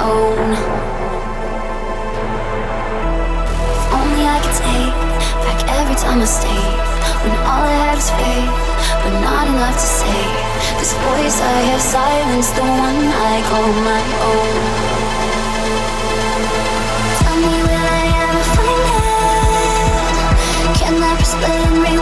own. Only I could take back every time I stay. When all I had was faith, but not enough to say. This voice I have silenced, the one I call my own. Tell me, will I ever find it? Can I just let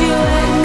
you and